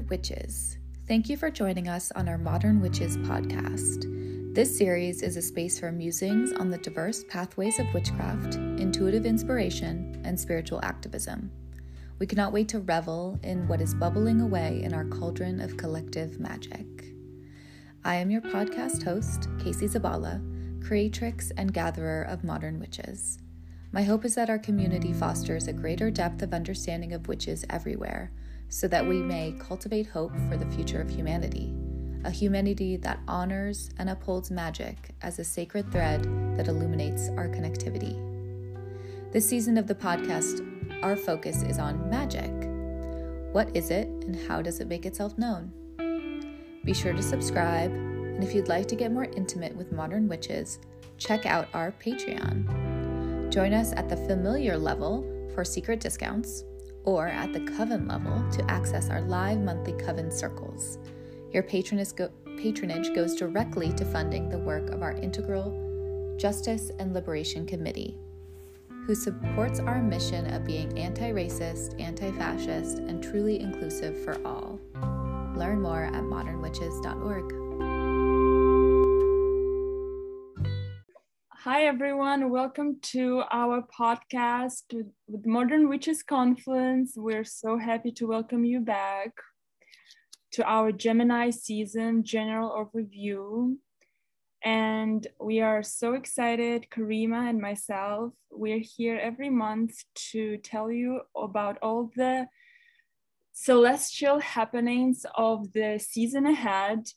Witches, thank you for joining us on our Modern Witches podcast. This series is a space for musings on the diverse pathways of witchcraft, intuitive inspiration, and spiritual activism. We cannot wait to revel in what is bubbling away in our cauldron of collective magic. I am your podcast host, Casey Zabala, creatrix and gatherer of modern witches. My hope is that our community fosters a greater depth of understanding of witches everywhere so that we may cultivate hope for the future of humanity, a humanity that honors and upholds magic as a sacred thread that illuminates our connectivity. This season of the podcast, our focus is on magic. What is it and how does it make itself known? Be sure to subscribe, and if you'd like to get more intimate with modern witches, check out our Patreon. Join us at the familiar level for secret discounts or at the coven level to access our live monthly coven circles. Your patronage, go- patronage goes directly to funding the work of our integral Justice and Liberation Committee, who supports our mission of being anti racist, anti fascist, and truly inclusive for all. Learn more at modernwitches.org. Hi, everyone. Welcome to our podcast with Modern Witches Conference. We're so happy to welcome you back to our Gemini season general overview. And we are so excited, Karima and myself. We're here every month to tell you about all the celestial happenings of the season ahead.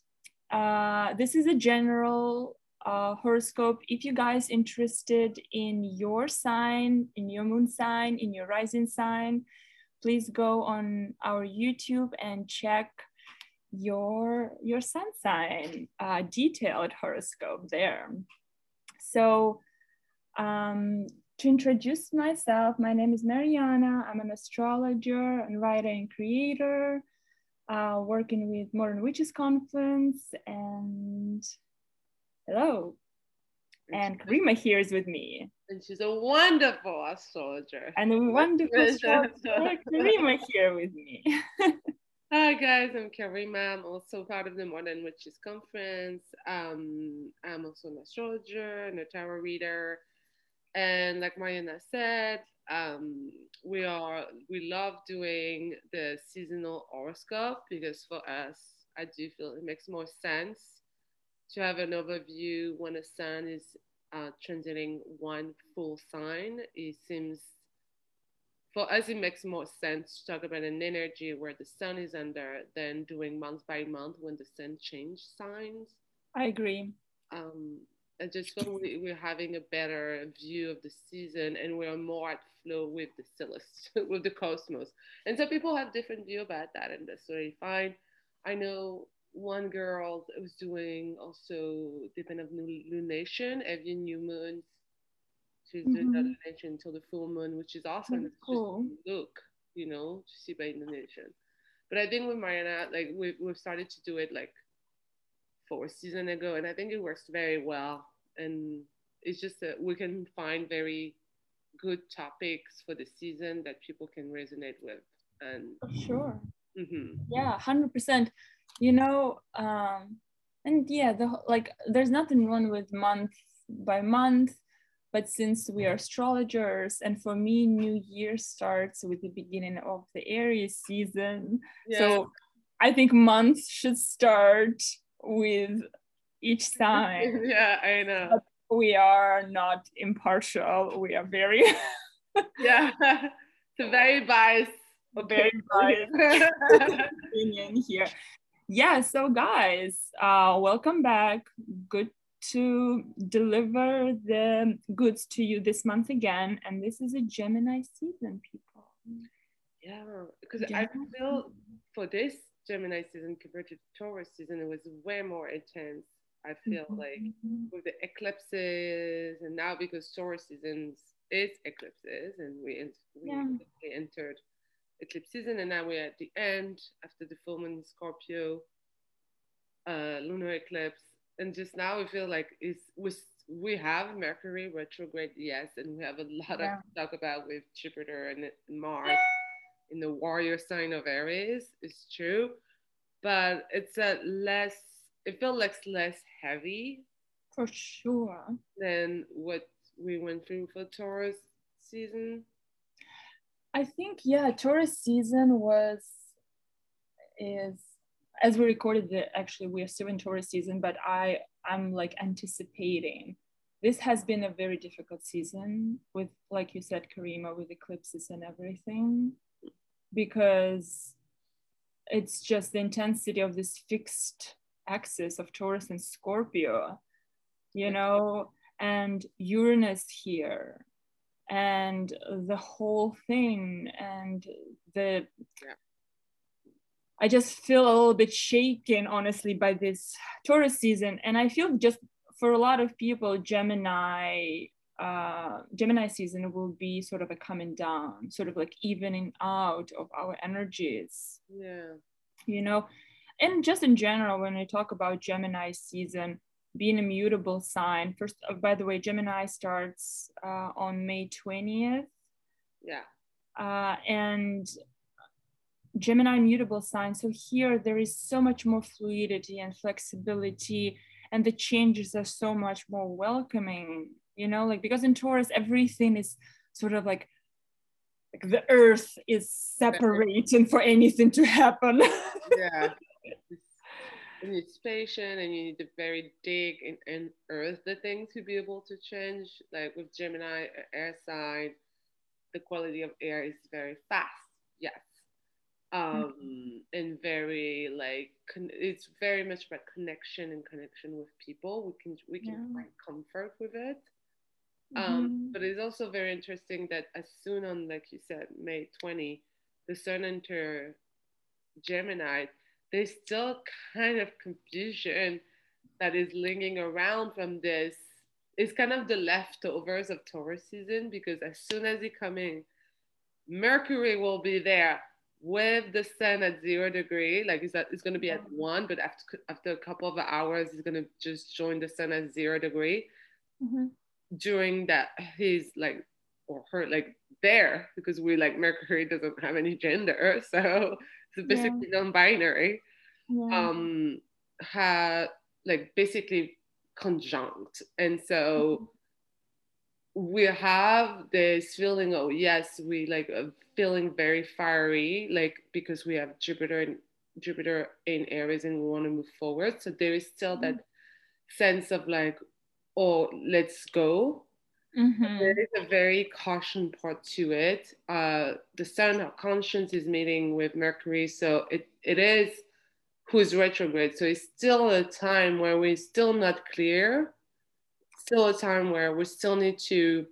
Uh, this is a general uh, horoscope. If you guys interested in your sign, in your moon sign, in your rising sign, please go on our YouTube and check your your sun sign uh, detailed horoscope there. So um, to introduce myself, my name is Mariana. I'm an astrologer and writer and creator, uh, working with Modern Witches Conference and Hello. And Karima here is with me. And she's a wonderful astrologer. And a wonderful astrologer, Karima here with me. Hi guys, I'm Karima. I'm also part of the Modern Witches Conference. Um, I'm also an astrologer and a tarot reader. And like Mariana said, um, we are we love doing the seasonal horoscope because for us, I do feel it makes more sense to have an overview when a sun is uh, transiting one full sign, it seems for us it makes more sense to talk about an energy where the sun is under than doing month by month when the sun change signs. I agree. Um, I just feel we, we're having a better view of the season and we're more at flow with the celeste, with the cosmos. And so people have different view about that and that's really fine. I know one girl that was doing also depend of lunation every new moon. She's mm-hmm. lunation until the full moon, which is awesome. That's cool. look, you know, to see by lunation. But I think with Mariana, like we we've started to do it like four season ago, and I think it works very well. And it's just that we can find very good topics for the season that people can resonate with. And sure. Mm-hmm. Yeah, hundred percent you know um and yeah the like there's nothing wrong with month by month but since we are astrologers and for me new year starts with the beginning of the aries season. Yeah. so i think months should start with each sign. Yeah i know. But we are not impartial. We are very yeah. It's a very biased very biased opinion here yeah so guys uh welcome back good to deliver the goods to you this month again and this is a gemini season people yeah because i feel for this gemini season compared to taurus season it was way more intense i feel mm-hmm. like with the eclipses and now because taurus season is eclipses and we, we yeah. entered eclipse season, and now we're at the end after the full moon in Scorpio, uh, lunar eclipse, and just now we feel like it's we we have Mercury retrograde, yes, and we have a lot yeah. of talk about with Jupiter and Mars in the warrior sign of Aries. It's true, but it's a less. It feels like less heavy For sure. than what we went through for Taurus season. I think yeah, Taurus season was is as we recorded it. Actually, we are still in Taurus season, but I I'm like anticipating. This has been a very difficult season with, like you said, Karima, with eclipses and everything, because it's just the intensity of this fixed axis of Taurus and Scorpio, you know, and Uranus here and the whole thing and the Yeah. I just feel a little bit shaken honestly by this Taurus season and I feel just for a lot of people Gemini uh, Gemini season will be sort of a coming down sort of like evening out of our energies Yeah. you know and just in general when i talk about gemini season being a mutable sign. First uh, by the way gemini starts uh, on may 20th Yeah. uh, and gemini mutable sign. So here there is so much more fluidity and flexibility and the changes are so much more welcoming you know like because in taurus everything is sort of like like the earth is separating for anything to happen. Yeah. You need patient and you need to very dig and, and earth the thing to be able to change. Like with Gemini air sign, the quality of air is very fast. Yes. Um, and very like con- it's very much about connection and connection with people. We can we can Yeah. find comfort with it. Mhm. Um, but it's also very interesting that as soon on, like you said, May 20, the sun enter Gemini, there's still kind of confusion that is lingering around from this. It's kind of the leftovers of Taurus season because as soon as it in, Mercury will be there with the sun at zero degree. Like it's, at, it's going to be at one, but after after a couple of hours, it's going to just join the sun at zero degree Mhm. during that he's like or her like there because we like mercury doesn't have any gender so it's basically non-binary Yeah. um had like basically conjunct. And so we have this feeling oh yes we like uh, feeling very fiery like because we have jupiter and jupiter in aries and we want to move forward. So there is still that sense of like oh let's go Mhm. there is a very caution part to it. Uh, the sun of conscience is meeting with Mercury, so it, it is who's retrograde. So it's still a time where we're still not clear. Still a time where we still need to.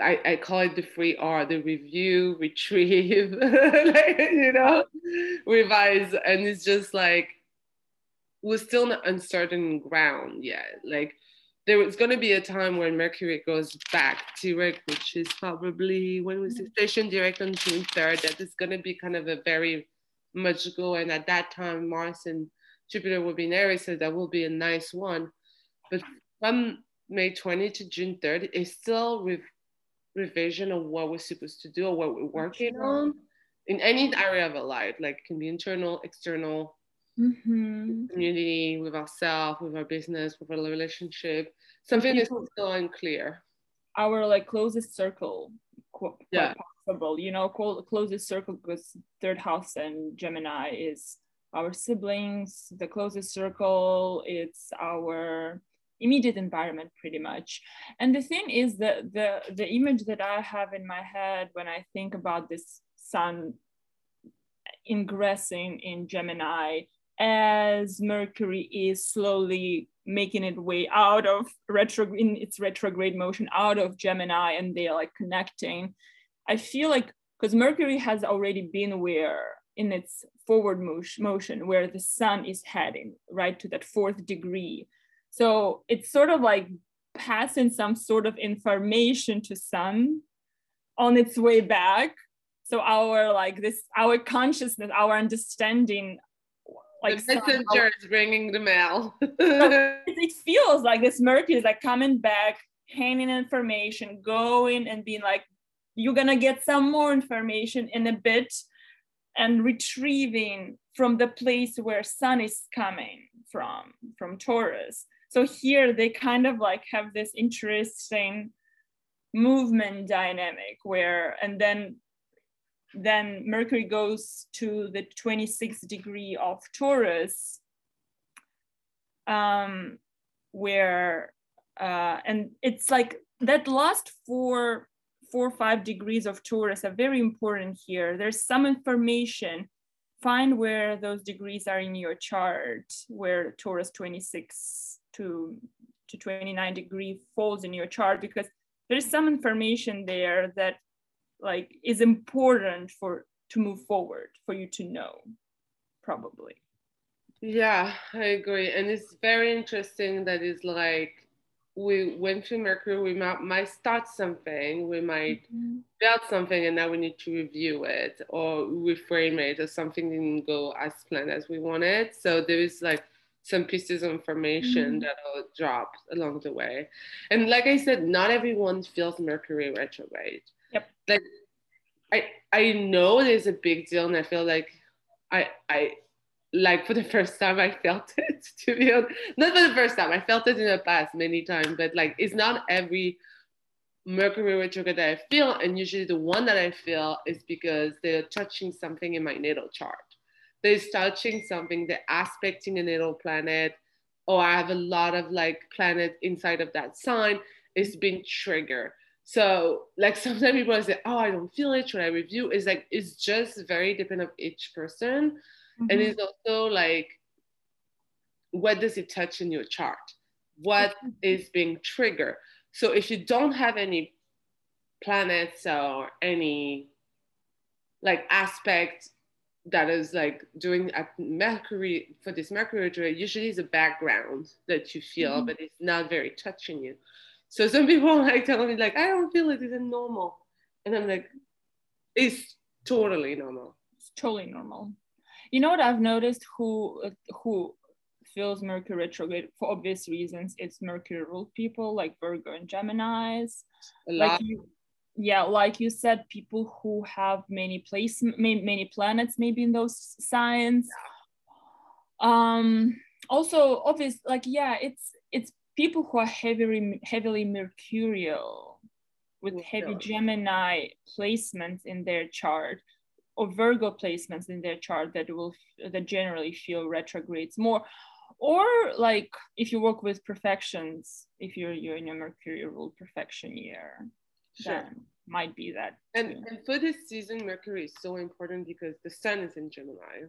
I, I call it the free R, the review, retrieve, like, you know, revise, and it's just like we're still on uncertain ground yet. Like there was going to be a time when Mercury goes back direct, which is probably when we see mm. station direct on June 3rd. That is going to be kind of a very magical. And at that time, Mars and Jupiter will be in Aries, so that will be a nice one. But from May 20 to June 3rd, it's still with revision of what we're supposed to do or what we're working on in any area of our life. Like it can be internal, external, Mhm. community, with ourselves, with our business, with our relationship. Something is people- still unclear. Our like closest circle, qu- Yeah. possible. You know, clo- closest circle because third house and Gemini is our siblings. The closest circle, it's our immediate environment pretty much and the thing is that the the image that i have in my head when i think about this sun ingressing in gemini as mercury is slowly making its way out of retro in its retrograde motion out of gemini and they're like connecting. I feel like because mercury has already been where in its forward motion where the sun is heading right to that fourth degree. So it's sort of like passing some sort of information to sun on its way back. So our like this our consciousness our understanding like the messenger is bringing the mail. it, it feels like this mercury is like coming back handing information going and being like you're gonna get some more information in a bit and retrieving from the place where sun is coming from from taurus so here they kind of like have this interesting movement dynamic where and then then mercury goes to the 26th degree of taurus um where uh and it's like that last four four or five degrees of taurus are very important here. There's some information. Find where those degrees are in your chart where taurus 26 to to 29 degree falls in your chart because there's some information there that like is important for to move forward for you to know probably yeah i agree and it's very interesting that it's like we went to mercury we might, might start something we might mm-hmm. build something and now we need to review it or reframe it or something didn't go as planned as we wanted so there is like some pieces of information mm-hmm. that will drop along the way. And like I said, not everyone feels Mercury retrograde. Yep. Like I I know there's a big deal, and I feel like I I like for the first time I felt it to be honest. Not for the first time. I felt it in the past many times, but like it's not every Mercury retrograde that I feel, and usually the one that I feel is because they're touching something in my natal chart They're touching something, the aspecting a natal planet, or I have a lot of like planet inside of that sign is being triggered. So like sometimes people say, oh, I don't feel it. Should I review? It's like it's just very dependent of each person. Mm-hmm. And it's also like, what does it touch in your chart? What mm-hmm. is being triggered? So if you don't have any planets or any like aspect that is like doing at Mercury for this Mercury usually is a background that you feel, mm-hmm. but it's not very touching you. So some people like telling me like, I don't feel it, isn't normal. And I'm like, it's totally normal. It's totally normal. You know what I've noticed who who feels Mercury retrograde for obvious reasons. It's Mercury ruled people like Virgo and Gemini's. Like you, yeah like you said people who have many place many planets maybe in those signs um also obvious like yeah it's people who are heavily heavily mercurial with heavy gemini placements in their chart or virgo placements in their chart that will that generally feel retrogrades more or like if you work with perfections if you're you're in a mercury ruled perfection year sure. might be that. And, and for this season, Mercury is so important because the sun is in Gemini.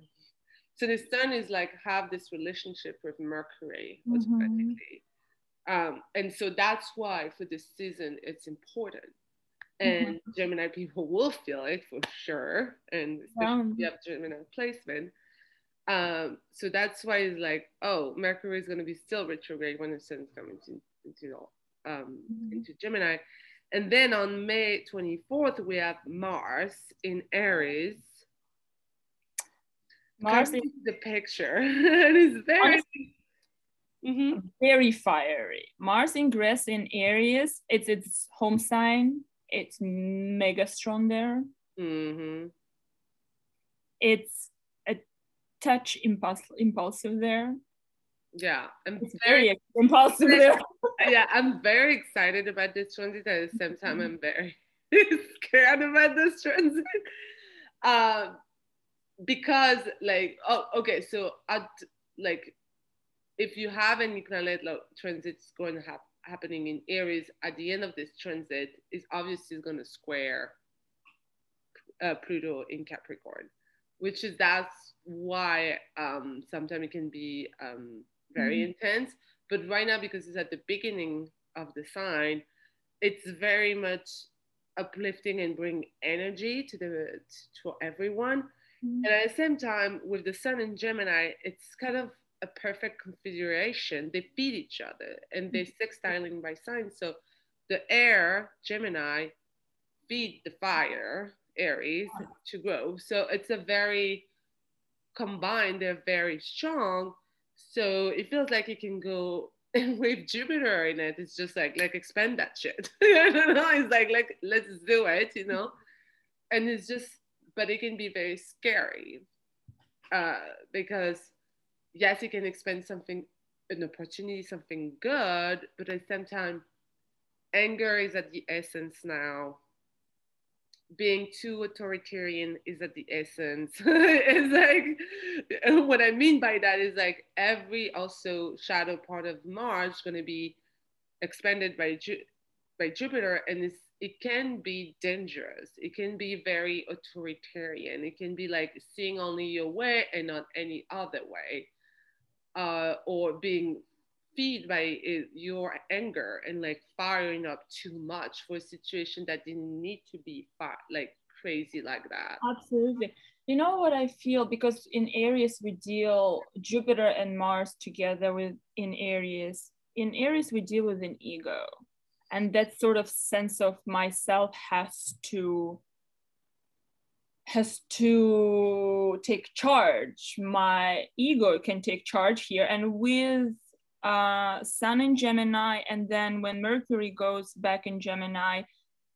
So the sun is like have this relationship with Mercury mm-hmm. Um, and so that's why for this season it's important. And mm-hmm. Gemini people will feel it for sure. And especially if you have Gemini placement. Um, so that's why it's like, oh, Mercury is going to be still retrograde when the sun's coming into, into, um, mm-hmm. into Gemini. And then on May 24th, we have Mars in Aries. Mars is the picture. and it is very mm-hmm. very fiery. Mars ingress in Aries. It's its home sign. It's mega strong there. Mm-hmm. It's a touch impulsive, impulsive there yeah i'm it's very, very impulsive yeah i'm very excited about this transit at the same time i'm very scared about this transit um because like oh okay so at like if you have any planet like, transits going to have happening in aries at the end of this transit is obviously going to square uh, pluto in capricorn which is that's why um sometimes it can be um very mm-hmm. intense. But right now, because it's at the beginning of the sign, it's very much uplifting and bring energy to the to everyone. Mm-hmm. And at the same time, with the sun in Gemini, it's kind of a perfect configuration. They feed each other and they're mm-hmm. sextiling by sign. So the air, Gemini, feed the fire, Aries, to grow. So it's a very combined, they're very strong, so it feels like it can go with Jupiter in it. It's just like like expand that shit. I don't know. It's like like let's do it, you know. And it's just, but it can be very scary. uh, because yes, you can expend something, an opportunity, something good, but at the same time, anger is at the essence now. Being too authoritarian is at the essence. it's like what I mean by that is like every also shadow part of Mars going to be expanded by by Jupiter, and it's it can be dangerous. It can be very authoritarian. It can be like seeing only your way and not any other way, uh, or being feed by your anger and like firing up too much for a situation that didn't need to be far, like crazy like that. Absolutely. You know what I feel because in Aries we deal Jupiter and Mars together with in Aries. In Aries we deal with an ego and that sort of sense of myself has to has to take charge. My ego can take charge here. And with uh, sun in gemini and then when mercury goes back in gemini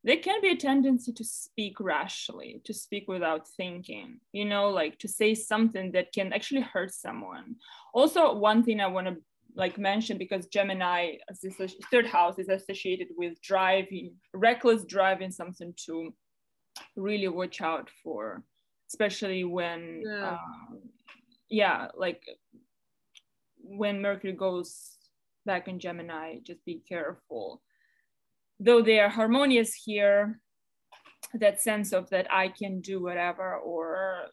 there can be a tendency to speak rashly to speak without thinking you know like to say something that can actually hurt someone. Also one thing i want to like mention because Gemini, third house, is associated with driving, reckless driving, something to really watch out for, especially when, yeah, um, yeah like when Mercury goes back in Gemini, just be careful. Though they are harmonious here, that sense of that I can do whatever or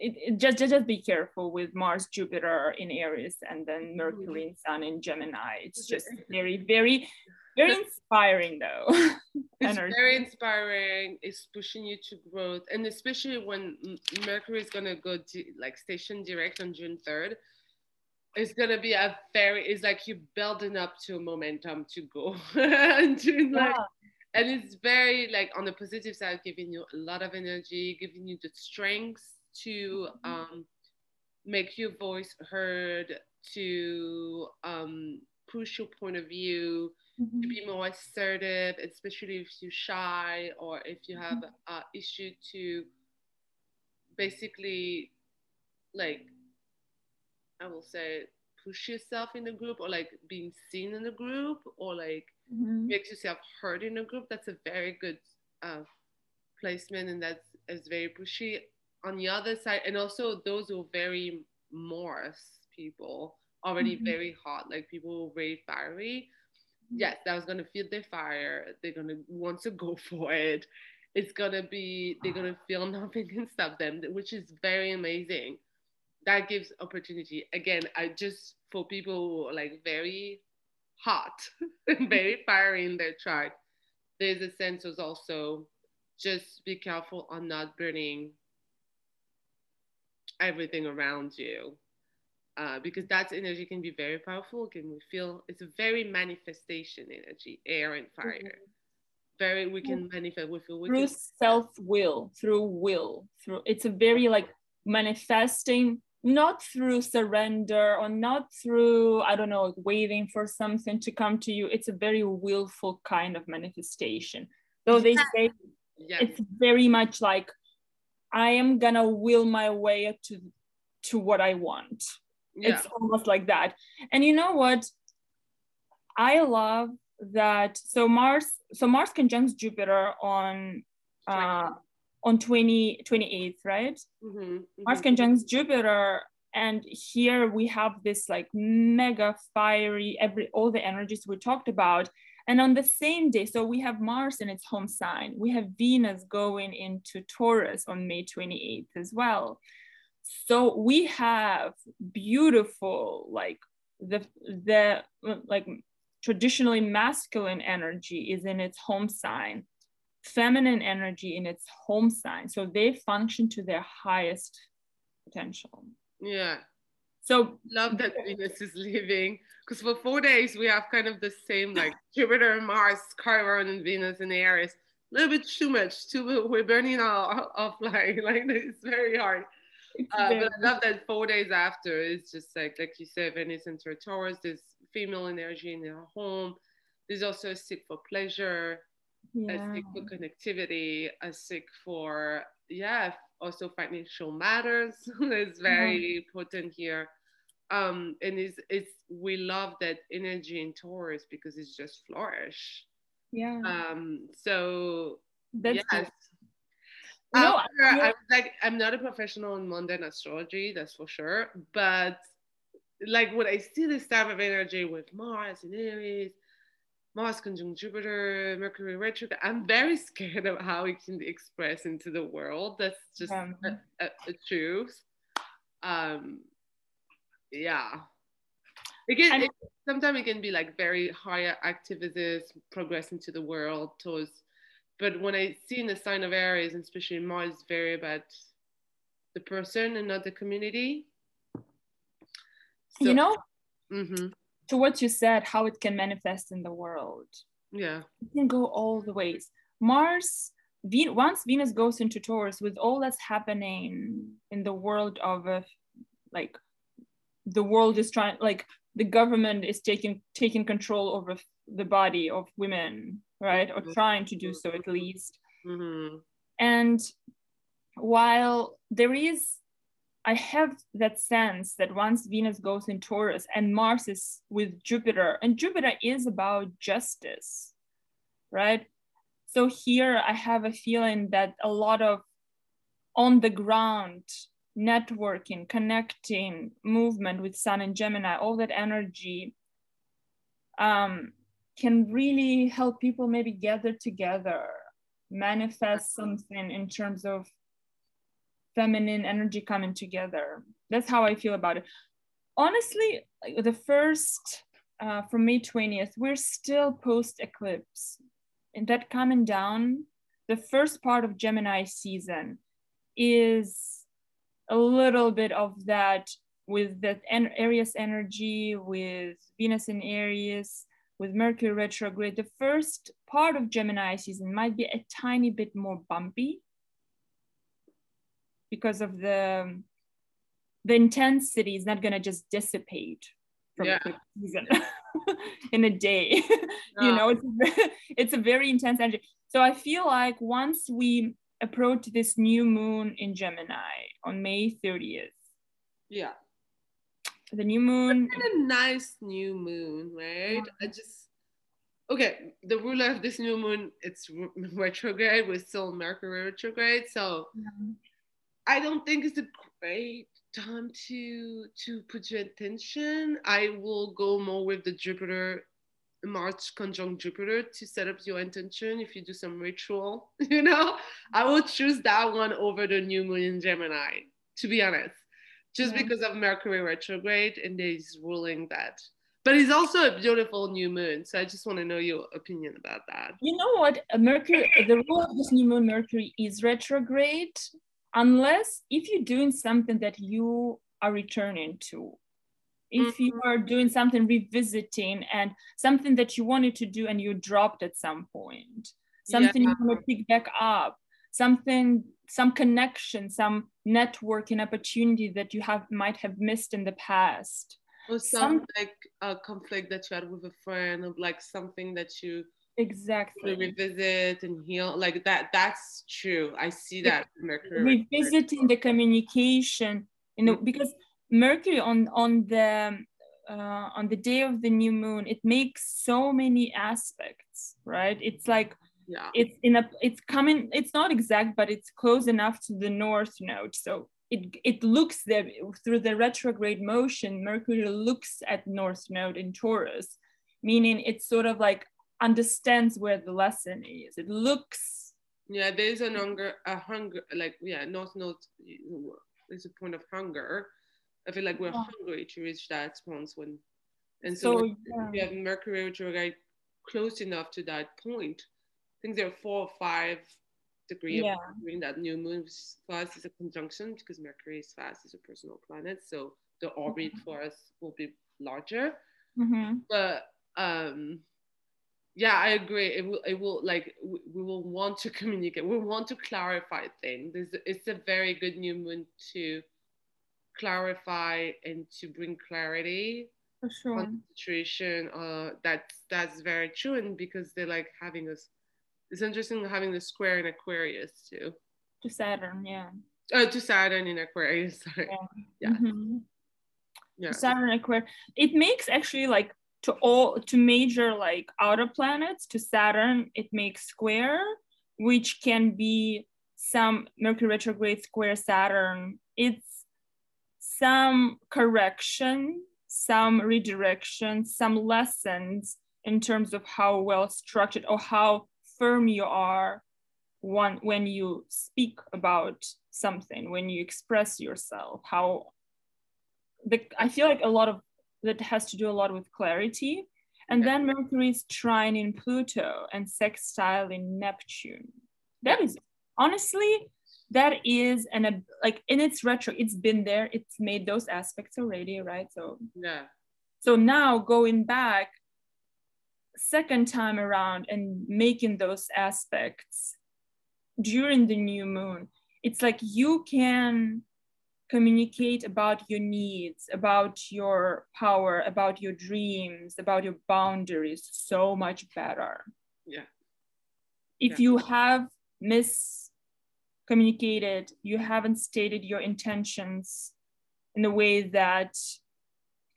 it, it just, just be careful with Mars, Jupiter in Aries, and then Mercury and Sun in Gemini. It's just very, very, very inspiring though. it's very inspiring. It's pushing you to growth, and especially when Mercury is gonna go di- like station direct on June third. It's gonna be a very. It's like you're building up to a momentum to go and to like. And it's very like on the positive side giving you a lot of energy giving you the strength to mm-hmm. um, make your voice heard, to um, push your point of view, mm-hmm. to be more assertive, especially if you're shy or if you have mm-hmm. an issue to basically like I will say push yourself in the group or like being seen in the group or like mm-hmm. makes yourself heard in a group. That's a very good uh, placement and that's is very pushy on the other side, and also those who are very Mars people, already mm-hmm. very hot, like people very fiery. Yes, that was gonna feel their fire. They're gonna want to go for it. It's gonna be they're gonna feel nothing can stop them, which is very amazing. That gives opportunity. Again, I just for people like very hot and very fiery in their chart. There's a sense of also just be careful on not burning everything around you. Uh, because that energy can be very powerful. Can we feel it's a very manifestation energy, air and fire. Mm-hmm. Very, we can manifest. We feel we through can, self will, through will, through. It's a very like manifesting, not through surrender or not through I don't know, waiting for something to come to you. It's a very willful kind of manifestation. Though they say yeah. it's very much like I am gonna will my way to to what I want. Yeah. It's almost like that. And you know what? I love that. So Mars, so Mars conjuncts Jupiter on uh on 20 28th, right? Mm-hmm, mm-hmm. Mars conjuncts Jupiter and here we have this like mega fiery every all the energies we talked about and on the same day, so we have Mars in its home sign, we have Venus going into Taurus on May 28th as well. So we have beautiful, like the the like traditionally masculine energy is in its home sign, feminine energy in its home sign. So they function to their highest potential. Yeah. So love that Venus is leaving because for four days we have kind of the same like Jupiter, and Mars, Chiron, and Venus in Aries. A little bit too much. Too we're burning our offline. Like it's very hard. Uh, but I love that four days after it's just like like you said, Venus into Taurus. There's female energy in their home. There's also a seek for pleasure, yeah. a seek for connectivity, a seek for yeah, also financial matters is very mm-hmm. potent here. Um, and it's, it's we love that energy in Taurus because it's just flourish. Yeah. Um, so that's yes. No, I, I, like I'm not a professional in mundane astrology, that's for sure. But like when I see this type of energy with Mars and Aries, Mars conjunct Jupiter, Mercury retrograde, I'm very scared of how it can express into the world. That's just a, a, a, truth. Um, yeah. Again, it, sometimes it can be like very higher activists progress into the world towards but when I see in the sign of Aries, especially Mars, it's very about the person and not the community. So, you know, mm-hmm. to what you said, how it can manifest in the world. Yeah, it can go all the ways. Mars, once Venus goes into Taurus, with all that's happening in the world of uh, like the world is trying, like the government is taking taking control over the body of women right? Or mm-hmm. trying to do so at least. Mm-hmm. And while there is, I have that sense that once Venus goes in Taurus and Mars is with Jupiter, and Jupiter is about justice, right? So here I have a feeling that a lot of on the ground networking, connecting movement with Sun and Gemini, all that energy um, can really help people maybe gather together, manifest something in terms of feminine energy coming together. That's how I feel about it. Honestly, the first uh, from May 20th, we're still post eclipse. And that coming down, the first part of Gemini season is a little bit of that with that Aries energy, with Venus in Aries, with Mercury retrograde, the first part of Gemini season might be a tiny bit more bumpy because of the the intensity is not going to just dissipate from yeah. the season in a day. you know, it's it's a very intense energy. So I feel like once we approach this new moon in Gemini on May 30th. Yeah the new moon. a nice new moon, right? I just okay. The ruler of this new moon, it's retrograde. We're still Mercury retrograde, so yeah. I don't think it's a great time to to put your attention. I will go more with the Jupiter Mars conjunct Jupiter to set up your intention if you do some ritual, you know, I will choose that one over the new moon in Gemini, to be honest just yeah. because of Mercury retrograde and he's ruling that. But it's also a beautiful new moon. So I just want to know your opinion about that. You know what? Mercury, the rule of this new moon, Mercury, is retrograde unless if you're doing something that you are returning to. If mm-hmm. you are doing something revisiting and something that you wanted to do and you dropped at some point, something yeah. you want to pick back up, something some connection, some networking opportunity that you have might have missed in the past. Or some, some like a conflict that you had with a friend, or like something that you exactly revisit and heal. Like that. That's true. I see that Mercury. Revisiting the communication, you know, because Mercury on on the uh, on the day of the new moon, it makes so many aspects, right? It's like yeah it's in a it's coming it's not exact but it's close enough to the north node so it it looks there through the retrograde motion mercury looks at north node in taurus meaning it sort of like understands where the lesson is it looks yeah there's an hunger a hunger like yeah north node is a point of hunger i feel like we're oh. hungry to reach that response when and so, so yeah. you have mercury retrograde close enough to that point think there are four or five degree yeah. of during that new moon, which for us is a conjunction because Mercury is fast as a personal planet. So the orbit mm-hmm. for us will be larger. Mm-hmm. But um, yeah, I agree. It will, it will like we will want to communicate. We want to clarify things. It's a very good new moon to clarify and to bring clarity for sure. on the situation. Uh, that's that's very true, and because they're like having us it's interesting having the square in Aquarius too. to Saturn, yeah. Oh, to Saturn in Aquarius. Sorry. Yeah. Yeah. Mm-hmm. Yeah. Saturn Aquarius. It makes actually like to all to major like outer planets to Saturn, it makes square, which can be some Mercury retrograde square Saturn. It's some correction, some redirection, some lessons in terms of how well structured or how firm you are one when you speak about something, when you express yourself, how the I feel like a lot of that has to do a lot with clarity. And then Mercury is trine in Pluto and sextile in Neptune. That is honestly, that is an like in its retro, it's been there, it's made those aspects already, right? So Yeah. so now going back second time around and making those aspects during the new moon, it's like you can communicate about your needs, about your power, about your dreams, about your boundaries so much better. Yeah. If Yeah. you have miscommunicated, you haven't stated your intentions in a way that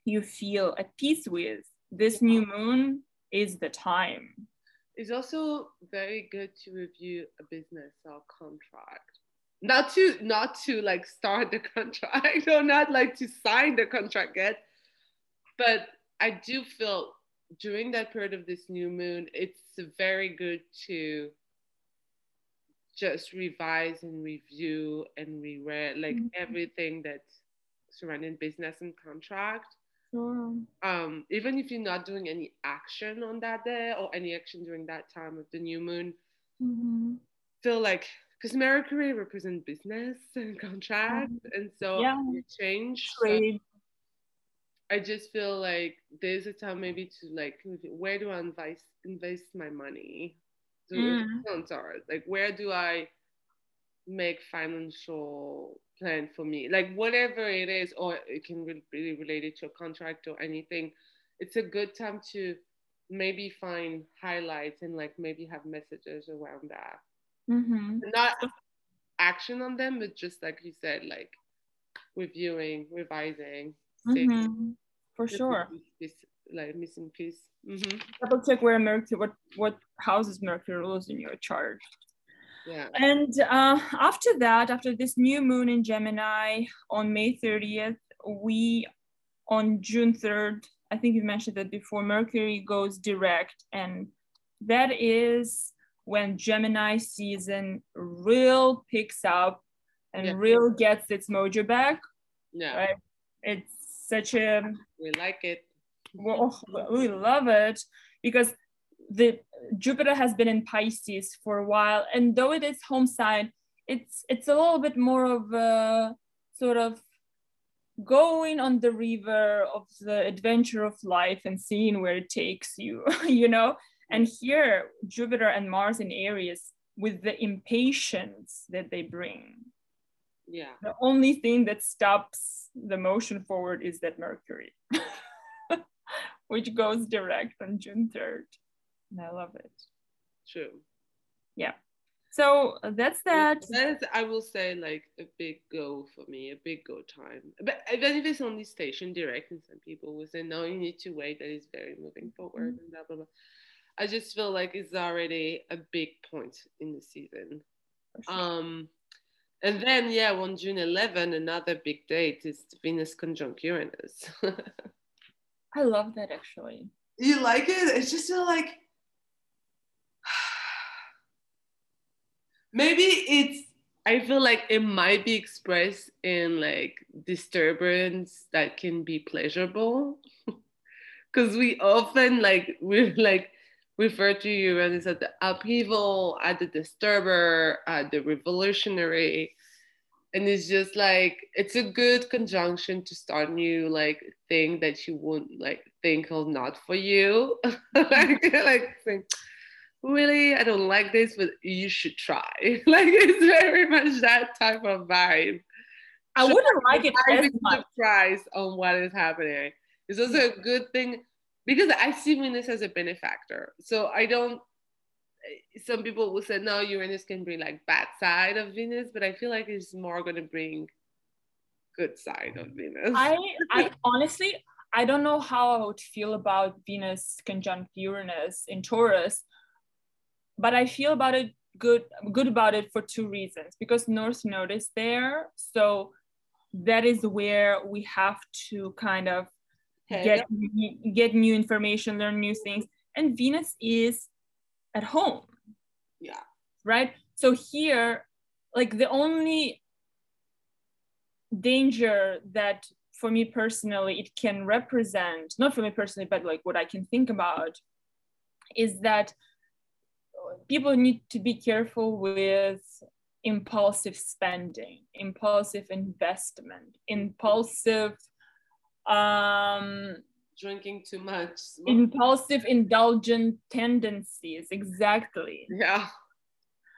you feel at peace with, this new moon is the time. It's also very good to review a business or contract. Not to not to like start the contract or not like to sign the contract yet. But I do feel during that period of this new moon, it's very good to just revise and review and reread like Mhm. everything that's surrounding business and contract Um, even if you're not doing any action on that day or any action during that time of the new moon, Mhm. feel like because Mercury represents business and contract, and so Yeah. you change. So I just feel like there's a time maybe to like, where do I invest invest my money? So Mm. like where do I make financial plan for me like whatever it is or it can really be related to a contract or anything it's a good time to maybe find highlights and like maybe have messages around that Mhm. not action on them but just like you said like reviewing revising Mhm. For just sure. this piece, like missing piece hmm Double check where Mercury, what what houses Mercury rules in your chart. Yeah And uh, after that, after this new moon in Gemini on May 30th, we on June 3rd, I think you mentioned that before, Mercury goes direct, and that is when Gemini season real picks up and Yeah. real gets its mojo back. yeah Right? It's such a we like it well, we love it because the Jupiter has been in Pisces for a while, and though it is home sign, it's it's a little bit more of a sort of going on the river of the adventure of life and seeing where it takes you, you know. And here, Jupiter and Mars in Aries, with the impatience that they bring, yeah the only thing that stops the motion forward is that Mercury, which goes direct on June 3rd. And I love it. true Yeah. So uh, that's that. That is, I will say, like a big go for me, a big go time. But even if it's only station direct, and some people will say, no, you need to wait, that is very moving forward, and blah, blah, blah. I just feel like it's already a big point in the season. Sure. Um, and then, yeah, on June 11, another big date is Venus conjunct Uranus. I love that actually. you like it? It's just like maybe it's I feel like it might be expressed in like disturbance that can be pleasurable. Cause we often like we like refer to Uranus as the upheaval, at the disturber, at the revolutionary. And it's just like it's a good conjunction to start new like thing that you wouldn't like think of not for you. like like think, really, I don't like this, but you should try. like it's very much that type of vibe. I So wouldn't like it I as be much. surprised on what is happening. It's also a good thing because I see Venus as a benefactor. So I don't some people will say no, Uranus can bring like bad side of Venus, but I feel like it's more going to bring good side of Venus. I I honestly I don't know how I would feel about Venus conjunct Uranus in Taurus, but I feel about it good good about it for two reasons. Because North Node is there, so that is where we have to kind of get get new information, learn new things, and Venus is at home. Yeah. Right. So here, like the only danger that for me personally it can represent not for me personally but like what i can think about is that people need to be careful with impulsive spending impulsive investment impulsive um drinking too much. impulsive indulgent tendencies exactly. Yeah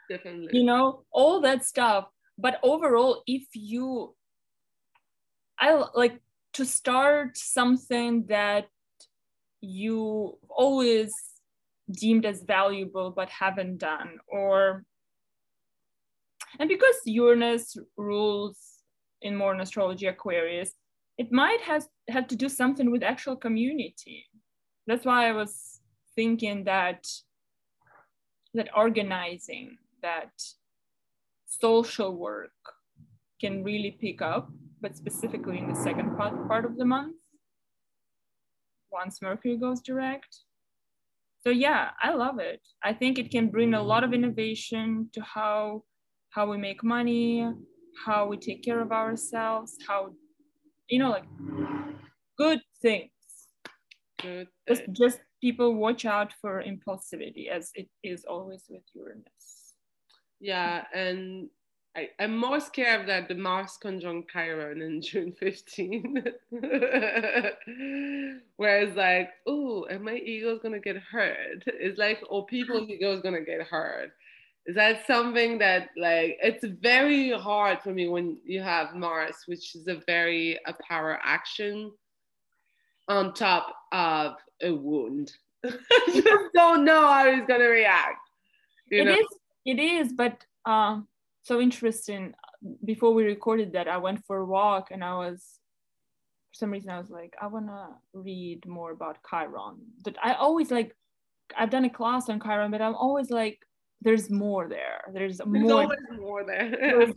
definitely. You know all that stuff. But overall if you I like to start something that you always deemed as valuable but haven't done or and because Uranus rules in modern astrology Aquarius, it might have have to do something with actual community. That's why I was thinking that that organizing, that social work can really pick up but specifically in the second part, part of the month, once Mercury goes direct. So yeah, I love it. I think it can bring a lot of innovation to how how we make money, how we take care of ourselves, how you know, like good things. Good. Just, just people watch out for impulsivity, as it is always with Uranus. Yeah, and I, am more scared of that the Mars conjunct Chiron in June 15. Whereas like, oh, and my ego's gonna get hurt. It's like, oh, people's ego's gonna get hurt. Is that something that like it's very hard for me when you have Mars, which is a very a power action on top of a wound. just don't know how he's gonna react. You it is, it is, but uh so interesting. Before we recorded that, I went for a walk and I was, for some reason, I was like, I want to read more about Chiron. But I always like, I've done a class on Chiron, but I'm always like, there's more there. There's, there's more. always more there. there's,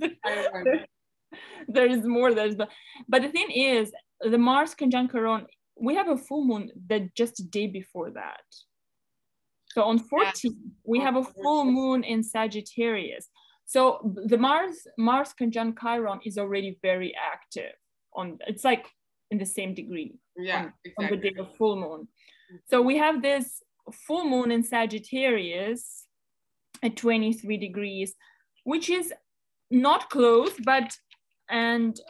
there, there's more. There's but, but the thing is, the Mars conjunct Chiron. We have a full moon that just a day before that. So on 14, we have a full moon in Sagittarius. So the Mars Mars conjunct Chiron is already very active. On it's like in the same degree. Yeah, on, exactly. on the day of full moon. Mm-hmm. So we have this full moon in Sagittarius at 23 degrees, which is not close, but and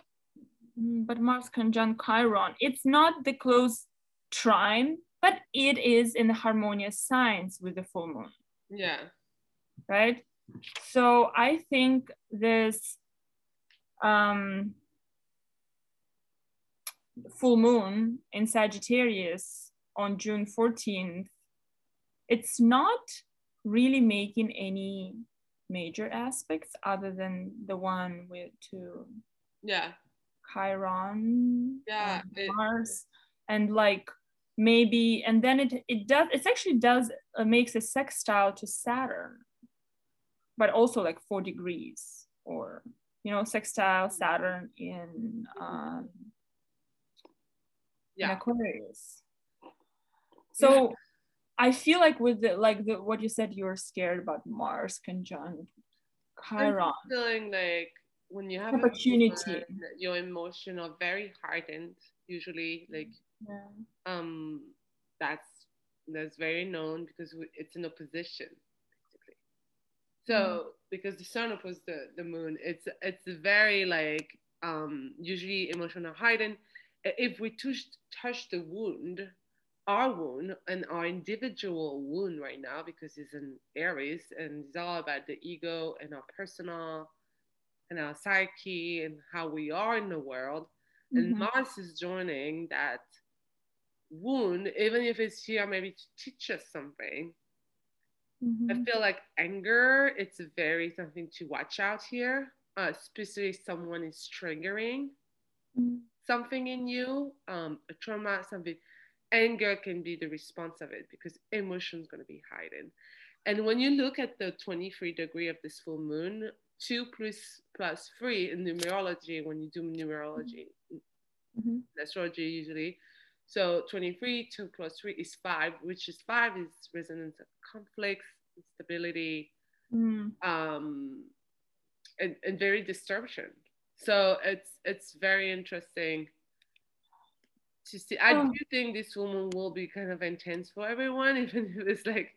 mm, but Mars conjunct Chiron. It's not the close trine but it is in the harmonious signs with the full moon. Yeah. Right. So I think this um, full moon in Sagittarius on June 14th, it's not really making any major aspects other than the one with to yeah Chiron yeah Mars and like maybe and then it it does it actually does uh, makes a sextile to saturn but also like four degrees or you know sextile saturn in um yeah. in aquarius so yeah. i feel like with the like the what you said you were scared about mars conjunct chiron I'm feeling like when you have opportunity your emotion are very hardened usually like yeah. um, that's that's very known because it's in opposition basically. So mm. because the sun opposes the, the moon, it's it's very like um, usually emotional hiding. If we touch touch the wound, our wound and our individual wound right now because it's in Aries and it's all about the ego and our personal and our psyche and how we are in the world. Mm-hmm. And Mars is joining that wound, even if it's here maybe to teach us something, I feel like anger, it's very something to watch out here, uh, especially if someone is triggering Mhm. something in you, um, a trauma, something. Anger can be the response of it because emotion is going to be hiding. And when you look at the 23 degree of this full moon, two plus plus three in numerology, when you do numerology, Mhm. astrology usually. So 23, 2 plus 3 is 5, which is 5 is resonance of conflicts, instability, Mm. um, and, and very distortion. So it's it's very interesting to see. I Oh. do think this woman will be kind of intense for everyone, even if it's like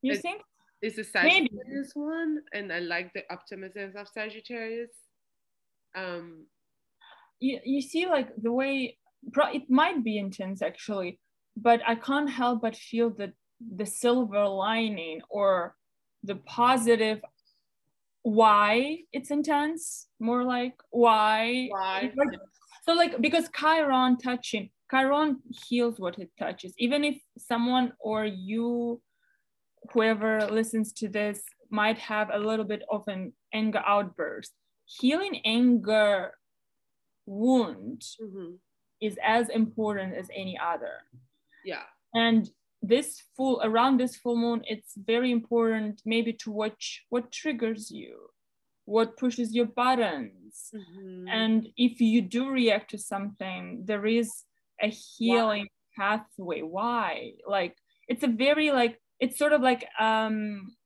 You It- think? it's a Maybe. Sagittarius one, and I like the optimism of Sagittarius. Um, You, you see, like the way it might be intense actually, but I can't help but feel that the silver lining or the positive why it's intense, more like why. why? Like- so like because Chiron touching, Chiron heals what it touches. Even if someone or you, whoever listens to this, might have a little bit of an anger outburst, healing anger wound Mhm. Is as important as any other. Yeah. And this full around this full moon, it's very important maybe to watch what triggers you, what pushes your buttons. Mhm. And if you do react to something, there is a healing pathway. Why? Like it's a very like it's sort of like um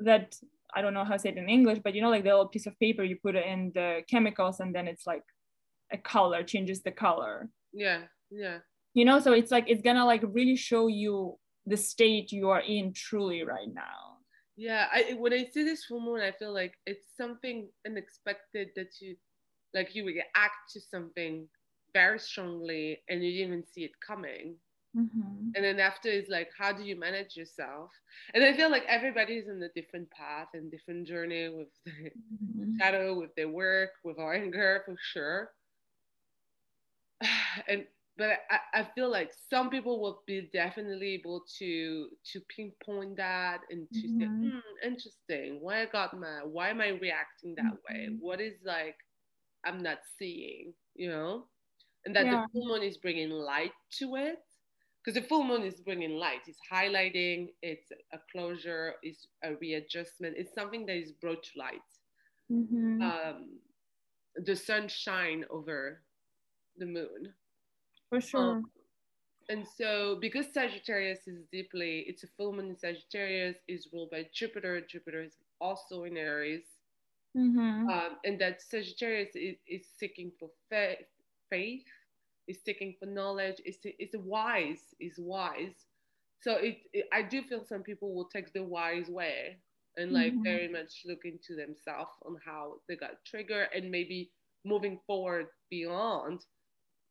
that I don't know how to say it in English, but you know, like the little piece of paper you put it in the chemicals and then it's like a color changes the color. Yeah, yeah. You know, so it's like it's gonna like really show you the state you are in truly right now. Yeah, I when I see this full moon, I feel like it's something unexpected that you like you react to something very strongly and you didn't even see it coming. Mhm. And then after is like, how do you manage yourself? And I feel like everybody's in a different path and different journey with the Mhm. shadow, with their work, with our anger for sure. And but I, I feel like some people will be definitely able to to pinpoint that and to say, Mhm. hmm, interesting. Why I got mad? Why am I reacting that way? Mhm. What is like I'm not seeing, you know? And that Yeah. the full moon is bringing light to it. Because the full moon is bringing light. It's highlighting. It's a closure. It's a readjustment. It's something that is brought to light. Mhm. Um, the sun shine over the moon. For sure. And so, because Sagittarius is deeply, it's a full moon in Sagittarius, is ruled by Jupiter. Jupiter is also in Aries. Mhm. Um, and that Sagittarius is, is seeking for fa- faith, is seeking for knowledge, is, is wise, is wise. So it, it, I do feel some people will take the wise way and like Mhm. very much look into themselves on how they got triggered and maybe moving forward beyond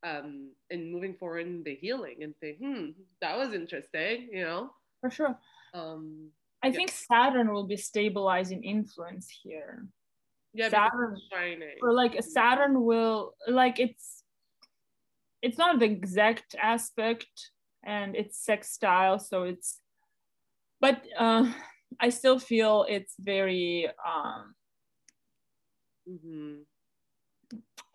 um, and moving forward in the healing and think, hmm, that was interesting, you know? For sure. Um, I Yeah. think Saturn will be stabilizing influence here. yeah, Saturn-. Or like a Saturn will like it's it's not the exact aspect and it's sextile, so it's but uh I still feel it's very um mm-hmm.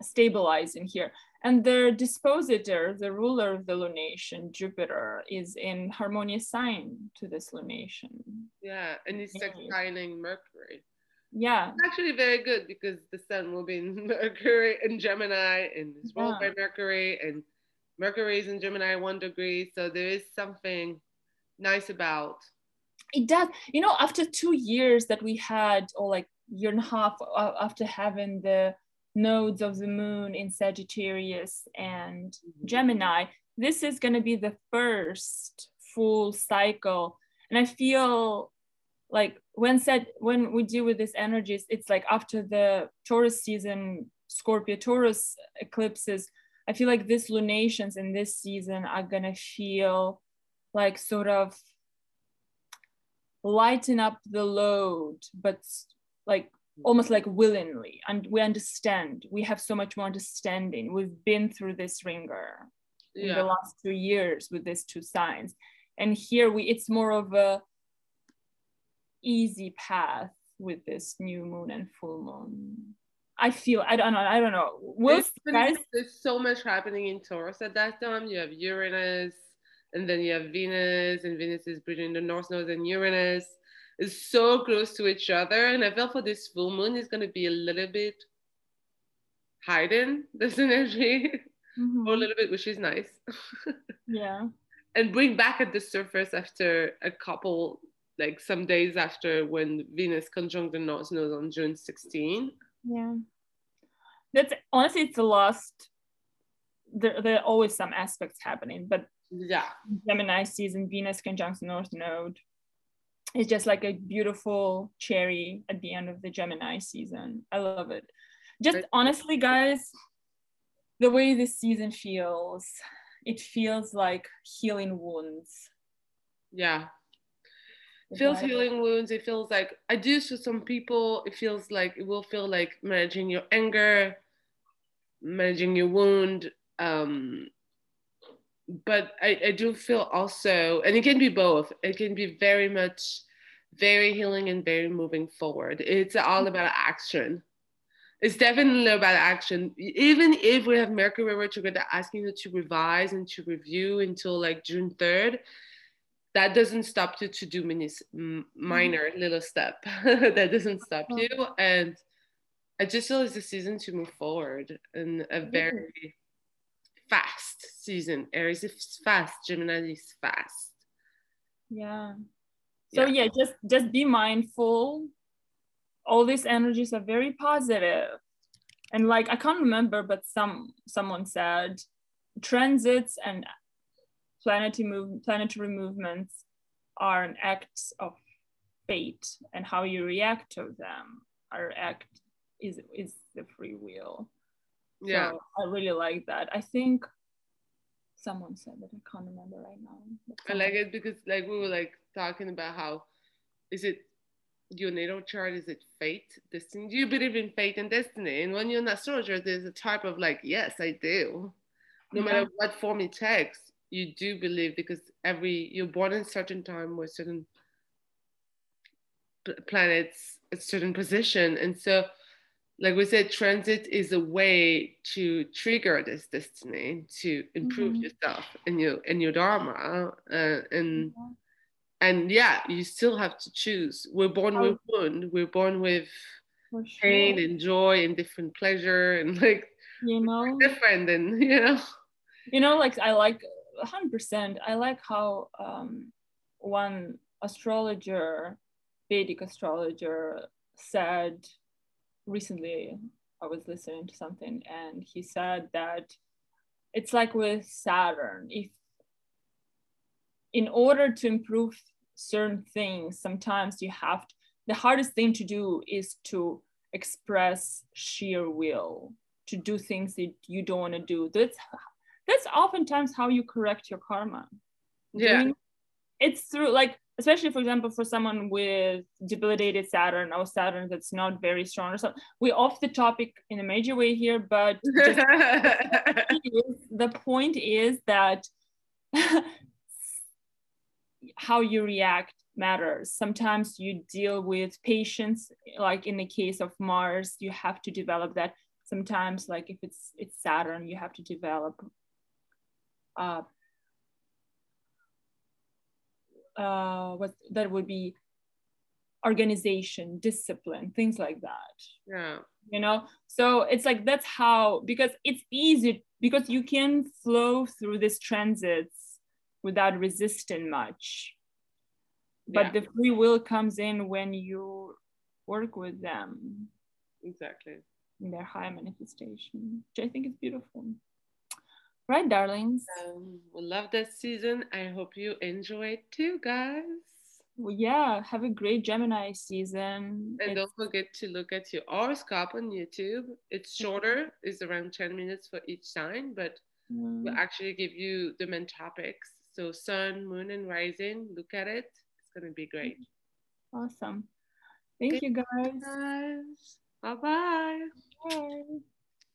stabilizing here. And their dispositor, the ruler of the lunation, Jupiter, is in harmonious sign to this lunation. Yeah, and it's sextiling Mercury. Yeah, It's actually very good because the sun will be in Mercury in Gemini and it's ruled Yeah. by Mercury and Mercury is in Gemini one degree. So there is something nice about it does. You know, after two years that we had, or like year and a half uh, after having the nodes of the moon in Sagittarius and mm-hmm. Gemini, this is going to be the first full cycle. And I feel like when said when we deal with these energies, it's like after the Taurus season, Scorpio Taurus eclipses, I feel like these lunations in this season are gonna feel like sort of lighten up the load, but like almost like willingly and we understand we have so much more understanding we've been through this ringer in the last two years with these two signs and here we it's more of a easy path with this new moon and full moon. I feel I don't know I don't know. We'll guys. There's so much happening in Taurus at that time. You have Uranus, and then you have Venus, and Venus is between the North Node and Uranus. It's so close to each other, and I feel for this full moon is going to be a little bit hiding this energy, mm-hmm. or a little bit, which is nice. yeah. And bring back at the surface after a couple, like some days after when Venus conjunct the North Node on June 16 yeah that's honestly it's the last there, there are always some aspects happening but yeah gemini season venus conjunction north node is just like a beautiful cherry at the end of the gemini season. I love it. Just honestly guys the way this season feels it feels like healing wounds. Yeah. It feels healing wounds. It feels like i do for some people it feels like it will feel like managing your anger managing your wound um but I, I do feel also and it can be both it can be very much very healing and very moving forward. It's all mm-hmm. about action. It's definitely about action. Even if we have mercury retrograde asking you to revise and to review until like june 3rd that doesn't stop you to do many minor mm-hmm. little step. That doesn't stop you and i just feel it's a season to move forward and a very fast season aries is fast. Gemini is fast. Yeah. So yeah. yeah just just be mindful. All these energies are very positive. And like i can't remember but some someone said transits and planetary, move, planetary movements are an act of fate and how you react to them are act is is the free will yeah. So i really like that. I think someone said that i can't remember right now i like it because like we were like talking about how is it your natal chart is it fate destiny? Do you believe in fate and destiny? And when you're an astrologer there's a type of like yes i do. No yeah. matter what form it takes you do believe because every you're born in certain time with certain planets a certain position. And so like we said transit is a way to trigger this destiny to improve mm-hmm. yourself and your and your dharma uh, and mm-hmm. and yeah you still have to choose we're born oh. with wound we're born with sure. pain and joy and different pleasure and like you know different and you know you know like i like 100%. I like how um, one astrologer, Vedic astrologer, said recently, I was listening to something, and he said that it's like with Saturn. If in order to improve certain things, sometimes you have to, the hardest thing to do is to express sheer will to do things that you don't want to do. That's that's oftentimes how you correct your karma yeah Doing, it's through like especially for example for someone with debilitated saturn or saturn that's not very strong or something we're off the topic in a major way here but the point is that how you react matters. Sometimes you deal with patience like in the case of mars you have to develop that. Sometimes like if it's it's saturn you have to develop uh, uh, what that would be organization, discipline, things like that. Yeah. You know, so it's like that's how because it's easy because you can flow through these transits without resisting much. But yeah. the free will comes in when you work with them. Exactly. In their high manifestation, which I think is beautiful. Right, darlings. Um, we love this season. I hope you enjoy it too, guys. Well, yeah, have a great Gemini season. And it's... don't forget to look at your horoscope on YouTube. It's shorter, it's around 10 minutes for each sign, but mm. we'll actually give you the main topics. So, sun, moon, and rising, look at it. It's going to be great. Awesome. Thank you, guys. guys. Bye-bye. Bye.